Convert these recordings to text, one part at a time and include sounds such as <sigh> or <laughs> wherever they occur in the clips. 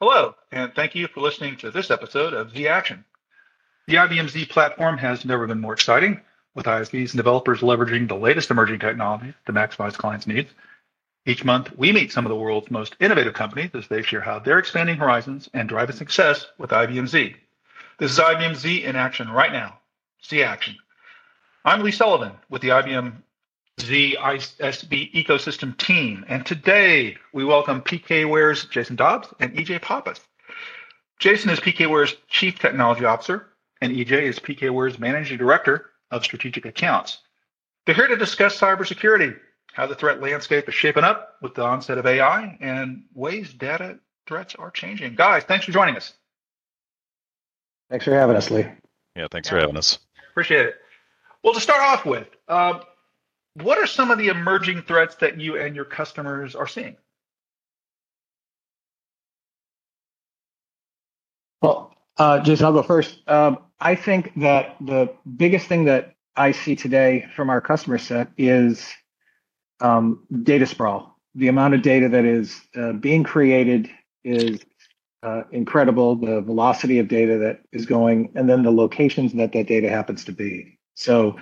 Hello, and thank you for listening to this episode of Z Action. The IBM Z platform has never been more exciting, with ISVs and developers leveraging the latest emerging technology to maximize clients' needs. Each month, we meet some of the world's most innovative companies as they share how they're expanding horizons and driving success with IBM Z. This is IBM Z in action right now. Z Action. I'm Lee Sullivan with the IBM Z ISV ecosystem team. And today we welcome PKware's Jason Dobbs and EJ Pappas. Jason is PKware's Chief Technology Officer, and EJ is PKware's Managing Director of Strategic Accounts. They're here to discuss cybersecurity, how the threat landscape is shaping up with the onset of AI, and ways data threats are changing. Guys, thanks for joining us. Thanks for having us, Lee. Yeah, thanks for having us. Appreciate it. Well, to start off with, uh, what are some of the emerging threats that you and your customers are seeing? Well, uh, Jason, I'll go first. Um, I think that the biggest thing that I see today from our customer set is um, data sprawl. The amount of data that is uh, being created is uh, incredible. The velocity of data that is going, and then the locations that that data happens to be. So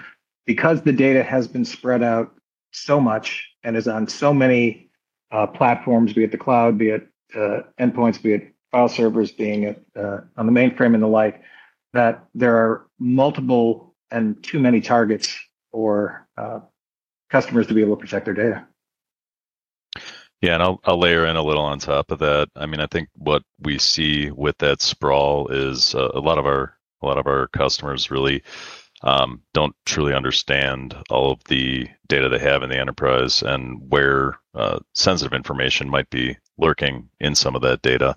because the data has been spread out so much and is on so many uh, platforms, be it the cloud, be it uh, endpoints, be it file servers, being uh, on the mainframe and the like, that there are multiple and too many targets for uh, customers to be able to protect their data. Yeah, and I'll, I'll layer in a little on top of that. I mean, I think what we see with that sprawl is uh, a lot of our a lot of our customers really um, don't truly understand all of the data they have in the enterprise and where uh, sensitive information might be lurking in some of that data.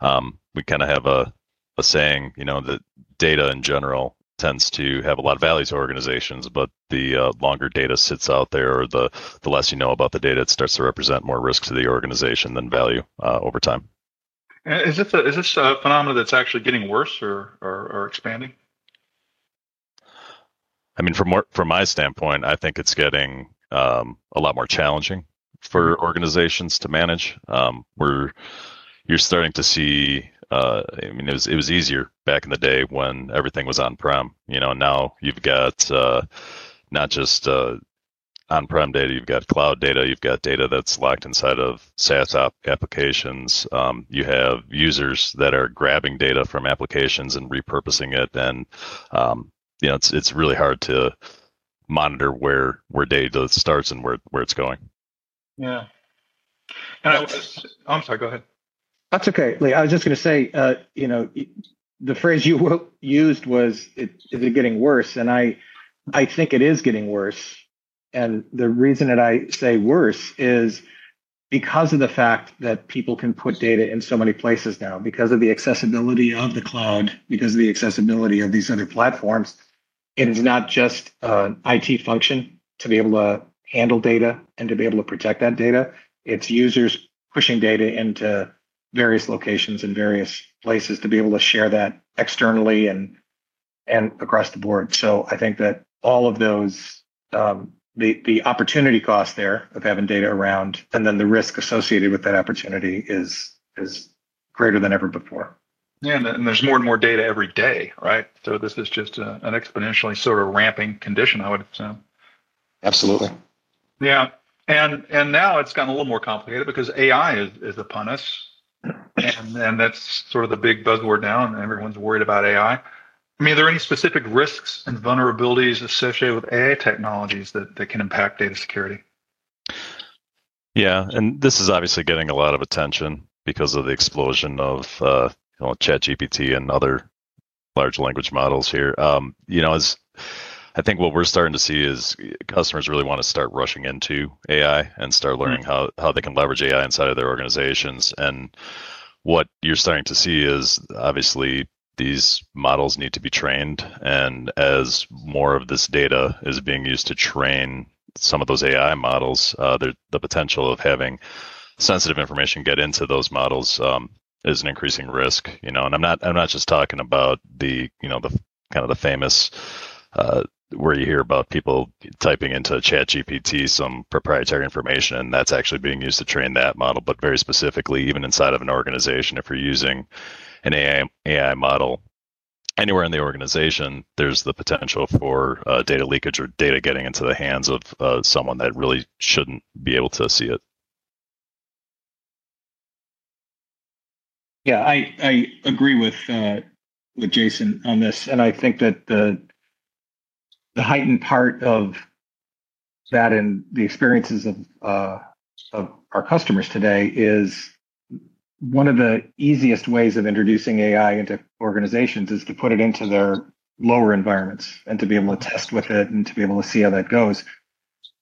Um, we kind of have a, a saying, you know, that data in general tends to have a lot of value to organizations, but the uh, longer data sits out there, or the the less you know about the data, it starts to represent more risk to the organization than value uh, over time. Is this a, is this a phenomenon that's actually getting worse or, or, or expanding? I mean, from from my standpoint, I think it's getting um, a lot more challenging for mm-hmm. organizations to manage. Um, we're you're starting to see. Uh, I mean, it was it was easier back in the day when everything was on prem. You know, now you've got uh, not just uh, on prem data, you've got cloud data, you've got data that's locked inside of SaaS app applications. Um, you have users that are grabbing data from applications and repurposing it, and um, you know, it's it's really hard to monitor where where data starts and where where it's going. Yeah. And I was, I'm sorry. Go ahead. That's okay, Lee. I was just going to say, uh, you know, the phrase you used was, it, "Is it getting worse?" And I, I think it is getting worse. And the reason that I say worse is because of the fact that people can put data in so many places now, because of the accessibility of the cloud, because of the accessibility of these other platforms it is not just an IT function to be able to handle data and to be able to protect that data. It's users pushing data into various locations and various places to be able to share that externally and and across the board. So I think that all of those um, the the opportunity cost there of having data around and then the risk associated with that opportunity is is greater than ever before. Yeah, and there's more and more data every day, right? So this is just a, an exponentially sort of ramping condition, I would assume. Absolutely. Yeah, and and now it's gotten a little more complicated because AI is, is upon us, and and that's sort of the big buzzword now, and everyone's worried about AI. I mean, are there any specific risks and vulnerabilities associated with AI technologies that, that can impact data security? Yeah, and this is obviously getting a lot of attention because of the explosion of uh, you know, ChatGPT and other large language models here. Um, you know, as I think what we're starting to see is customers really want to start rushing into AI and start learning mm-hmm. how, how they can leverage AI inside of their organizations. And what you're starting to see is obviously these models need to be trained. And as more of this data is being used to train some of those AI models, uh, the potential of having sensitive information get into those models um, is an increasing risk. You know, and I'm not I'm not just talking about the you know the kind of the famous uh, where you hear about people typing into ChatGPT some proprietary information, and that's actually being used to train that model. But very specifically, even inside of an organization, if you're using an AI, AI model anywhere in the organization, there's the potential for uh, data leakage or data getting into the hands of uh, someone that really shouldn't be able to see it. Yeah, I, I agree with uh, with Jason on this, and I think that the the heightened part of that and the experiences of uh, of our customers today is one of the easiest ways of introducing AI into organizations is to put it into their lower environments and to be able to test with it and to be able to see how that goes.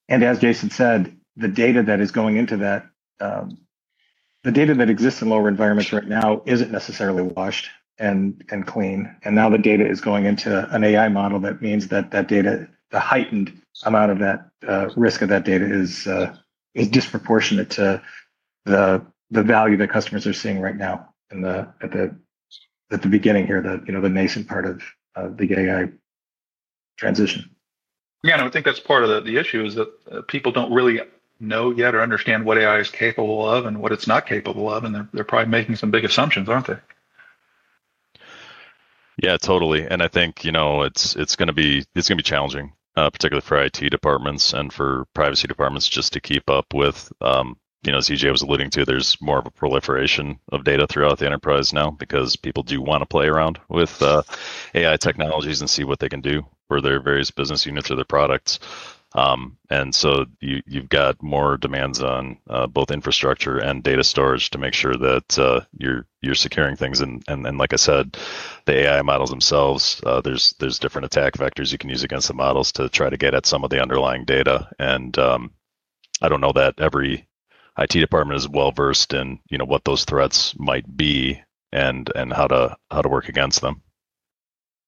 And as Jason said, the data that is going into that, um, the data that exists in lower environments right now isn't necessarily washed and and clean. And now the data is going into an AI model. That means that that data, the heightened amount of that uh, risk of that data is uh, is disproportionate to the the value that customers are seeing right now in the at the at the beginning here, the you know the nascent part of uh, the AI transition. Yeah, and I think that's part of the, the issue is that uh, people don't really know yet or understand what AI is capable of and what it's not capable of, and they're they're probably making some big assumptions, aren't they? Yeah, totally. And I think you know it's it's going to be it's going to be challenging, uh, particularly for IT departments and for privacy departments, just to keep up with um, you know, EJ was alluding to, there's more of a proliferation of data throughout the enterprise now because people do want to play around with uh, AI technologies and see what they can do for their various business units or their products. Um, and so you, you've got more demands on uh, both infrastructure and data storage to make sure that uh, you're you're securing things. And, and and like I said, the AI models themselves, uh, there's there's different attack vectors you can use against the models to try to get at some of the underlying data. And um, I don't know that every IT department is well versed in you know what those threats might be and and how to how to work against them.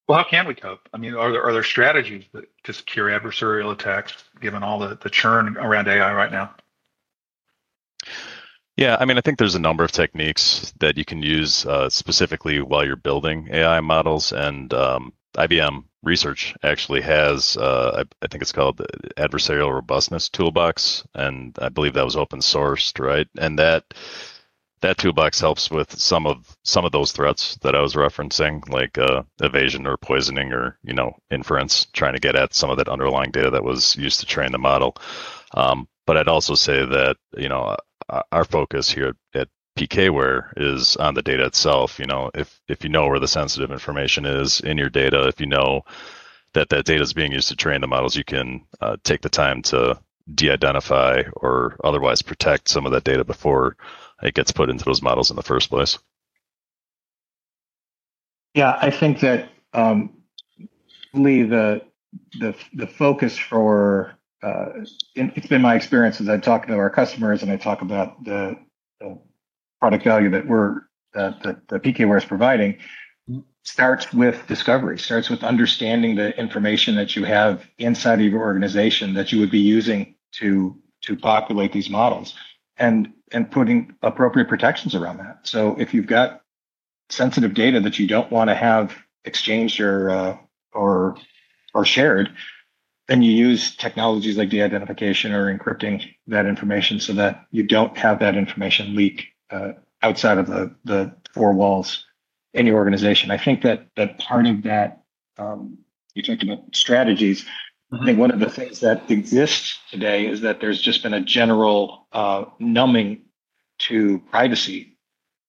Well, how can we cope? I mean, are there are there strategies that, to secure adversarial attacks given all the, the churn around AI right now? Yeah, I mean, I think there's a number of techniques that you can use uh, specifically while you're building AI models, and um, IBM Research actually has, uh, I, I, think it's called the Adversarial Robustness Toolbox, and I believe that was open sourced, right? And that that toolbox helps with some of some of those threats that I was referencing, like uh, evasion or poisoning or you know inference, trying to get at some of that underlying data that was used to train the model. Um, but I'd also say that you know our focus here at PKware is on the data itself. You know, if if you know where the sensitive information is in your data, if you know that that data is being used to train the models, you can uh, take the time to de-identify or otherwise protect some of that data before it gets put into those models in the first place. Yeah, I think that um, Lee, the the the focus for uh, it's been my experience as I talk to our customers and I talk about the, the product value that we're that, that the PKware is providing starts with discovery, starts with understanding the information that you have inside of your organization that you would be using to to populate these models and and putting appropriate protections around that. So if you've got sensitive data that you don't want to have exchanged or uh, or or shared, then you use technologies like de-identification or encrypting that information so that you don't have that information leak uh, outside of the the four walls in your organization. I think that that part of that um, you talked about strategies. I think one of the things that exists today is that there's just been a general uh, numbing to privacy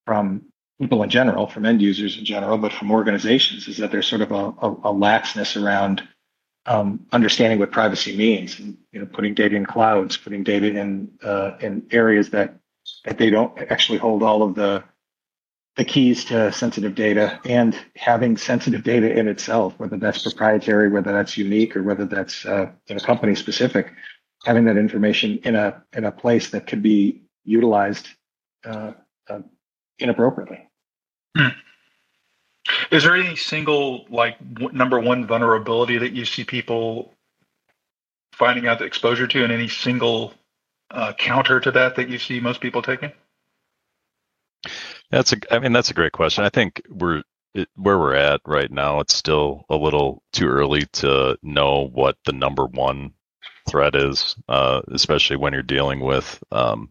from people in general, from end users in general, but from organizations, is that there's sort of a, a, a laxness around um, understanding what privacy means, and you know, putting data in clouds, putting data in uh, in areas that that they don't actually hold all of the the keys to sensitive data and having sensitive data in itself, whether that's proprietary, whether that's unique, or whether that's uh, in a company specific, having that information in a in a place that could be utilized uh, uh, inappropriately. Hmm. Is there any single like w- number one vulnerability that you see people finding out the exposure to, and any single uh, counter to that that you see most people taking? That's a, I mean, that's a great question. I think we're it, where we're at right now, it's still a little too early to know what the number one threat is, uh, especially when you're dealing with um,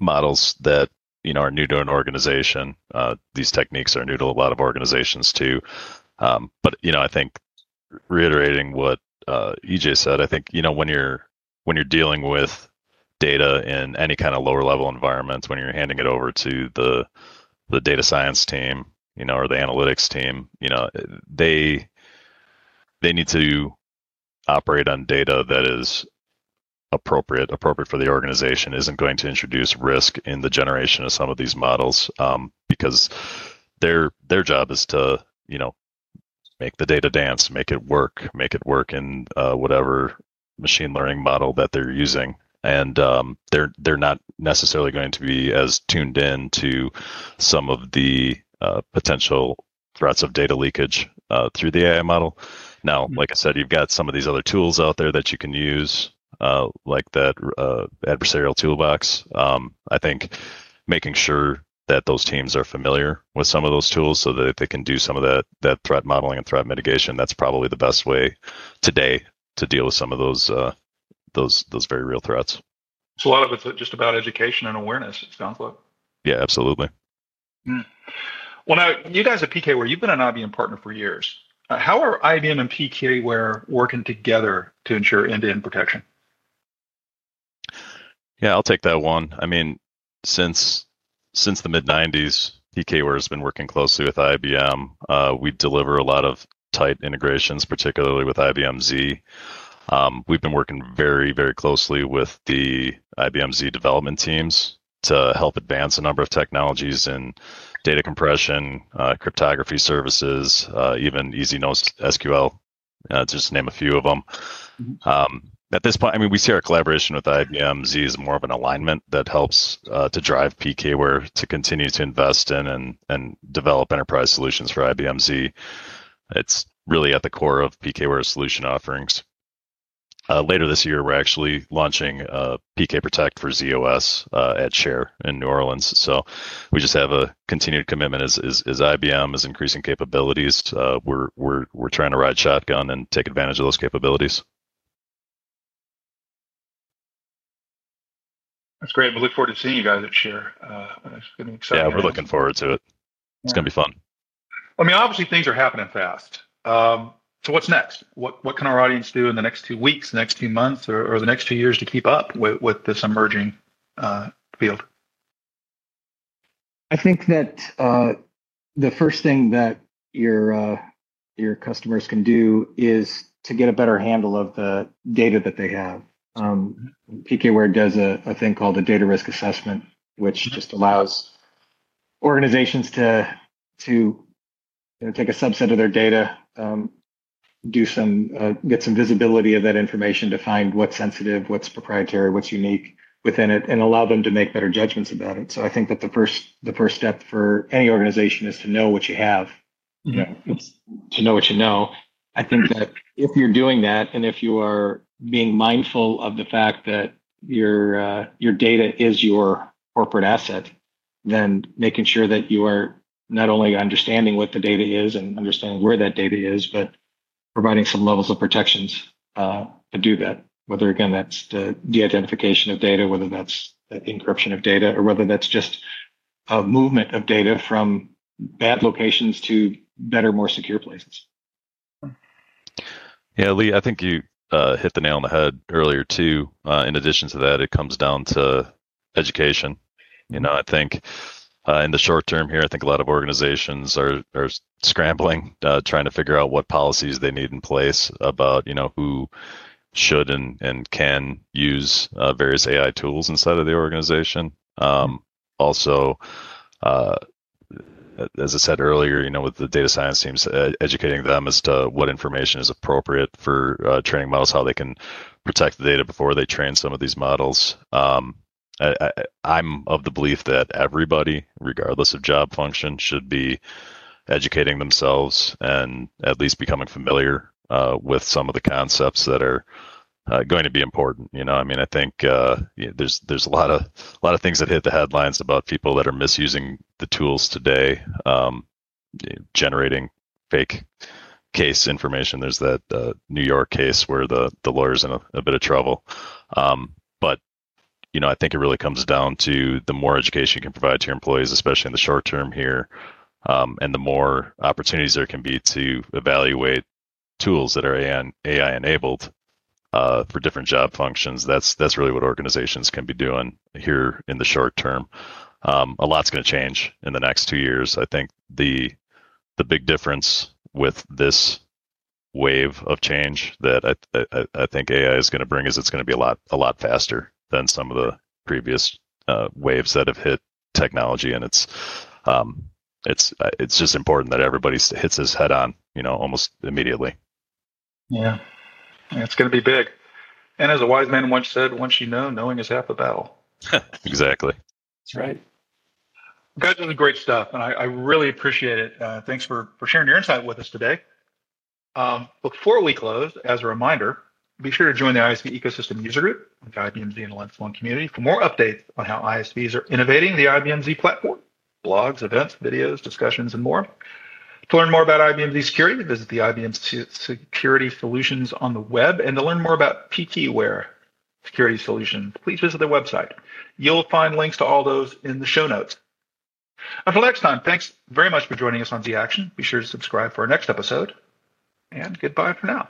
models that you know are new to an organization. Uh, these techniques are new to a lot of organizations too. Um, but you know, I think reiterating what uh, EJ said, I think you know when you're when you're dealing with data in any kind of lower level environment, when you're handing it over to the the data science team, you know, or the analytics team, you know, they they need to operate on data that is appropriate, appropriate for the organization, isn't going to introduce risk in the generation of some of these models, um, because their their job is to, you know, make the data dance, make it work, make it work in uh, whatever machine learning model that they're using, and um, they're they're not necessarily going to be as tuned in to some of the uh, potential threats of data leakage uh, through the AI model. Now, mm-hmm. like I said, you've got some of these other tools out there that you can use, uh, like that uh, adversarial toolbox. Um, I think making sure that those teams are familiar with some of those tools so that they can do some of that that threat modeling and threat mitigation. That's probably the best way today to deal with some of those uh, those those very real threats. So a lot of it's just about education and awareness. It sounds like. Yeah, absolutely. Mm. Well, now you guys at PKware, you've been an IBM partner for years. Uh, how are IBM and PKware working together to ensure end-to-end protection? Yeah, I'll take that one. I mean, since since the mid '90s, PKware has been working closely with IBM. Uh, we deliver a lot of tight integrations, particularly with IBM Z. Um, we've been working very, very closely with the IBM Z development teams to help advance a number of technologies in data compression, uh, cryptography services, uh, even easy SQL, uh, just name a few of them. Mm-hmm. Um, at this point, I mean, we see our collaboration with IBM Z as more of an alignment that helps uh, to drive PKware to continue to invest in and, and develop enterprise solutions for IBM Z. It's really at the core of PKware's solution offerings. Uh, later this year, we're actually launching uh, PK Protect for z/OS uh, at Share in New Orleans. So we just have a continued commitment as, as, as IBM is increasing capabilities. Uh, we're we're we're trying to ride shotgun and take advantage of those capabilities. That's great. We look forward to seeing you guys at Share. Uh, it's going to be exciting. Yeah, we're looking forward to it. It's yeah. going to be fun. I mean, obviously things are happening fast. Um, so what's next? What what can our audience do in the next two weeks, the next two months, or, or the next two years to keep up with, with this emerging uh, field? I think that uh, the first thing that your uh, your customers can do is to get a better handle of the data that they have. Um, PKware does a, a, thing called a data risk assessment, which mm-hmm. just allows organizations to to you know, take a subset of their data, um, do some uh, get some visibility of that information to find what's sensitive, what's proprietary, what's unique within it, and allow them to make better judgments about it. So I think that the first the first step for any organization is to know what you have. Mm-hmm. You know, to know what you know. I think that if you're doing that, and if you are being mindful of the fact that your uh, your data is your corporate asset, then making sure that you are not only understanding what the data is and understanding where that data is, but providing some levels of protections uh, to do that. Whether again that's the de-identification of data, whether that's the encryption of data, or whether that's just a movement of data from bad locations to better, more secure places. Yeah, Lee, I think you uh, hit the nail on the head earlier too. Uh, in addition to that, it comes down to education. You know, I think uh, in the short term here, I think a lot of organizations are are scrambling, uh, trying to figure out what policies they need in place about you know who should and and can use uh, various AI tools inside of the organization. Um, also, uh, as I said earlier, you know, with the data science teams, uh, educating them as to what information is appropriate for uh, training models, how they can protect the data before they train some of these models. Um, I, am of the belief that everybody, regardless of job function, should be educating themselves and at least becoming familiar uh, with some of the concepts that are uh, going to be important. You know, I mean, I think uh, there's there's a lot of a lot of things that hit the headlines about people that are misusing the tools today. Um, generating fake case information. There's that uh, New York case where the the lawyer's in a, a bit of trouble. Um, but you know, I think it really comes down to the more education you can provide to your employees, especially in the short term here, um, and the more opportunities there can be to evaluate tools that are AI, AI enabled uh, for different job functions. That's that's really what organizations can be doing here in the short term. Um, a lot's going to change in the next two years. I think the the big difference with this wave of change that I, I, I think AI is going to bring is it's going to be a lot a lot faster than some of the previous uh, waves that have hit technology, and it's um, it's it's just important that everybody hits his head on, you know, almost immediately. Yeah, it's going to be big. And as a wise man once said, once you know, knowing is half the battle. <laughs> exactly. That's right. Guys, this is great stuff, and I, I really appreciate it. Uh, thanks for, for sharing your insight with us today. Um, before we close, as a reminder, be sure to join the ISV Ecosystem User Group, the IBM Z and LinuxONE community, for more updates on how ISVs are innovating the IBM Z platform, blogs, events, videos, discussions, and more. To learn more about IBM Z security, visit the IBM security solutions on the web. And to learn more about PKware security solutions, please visit their website. You'll find links to all those in the show notes. Until next time, thanks very much for joining us on Z Action. Be sure to subscribe for our next episode. And goodbye for now.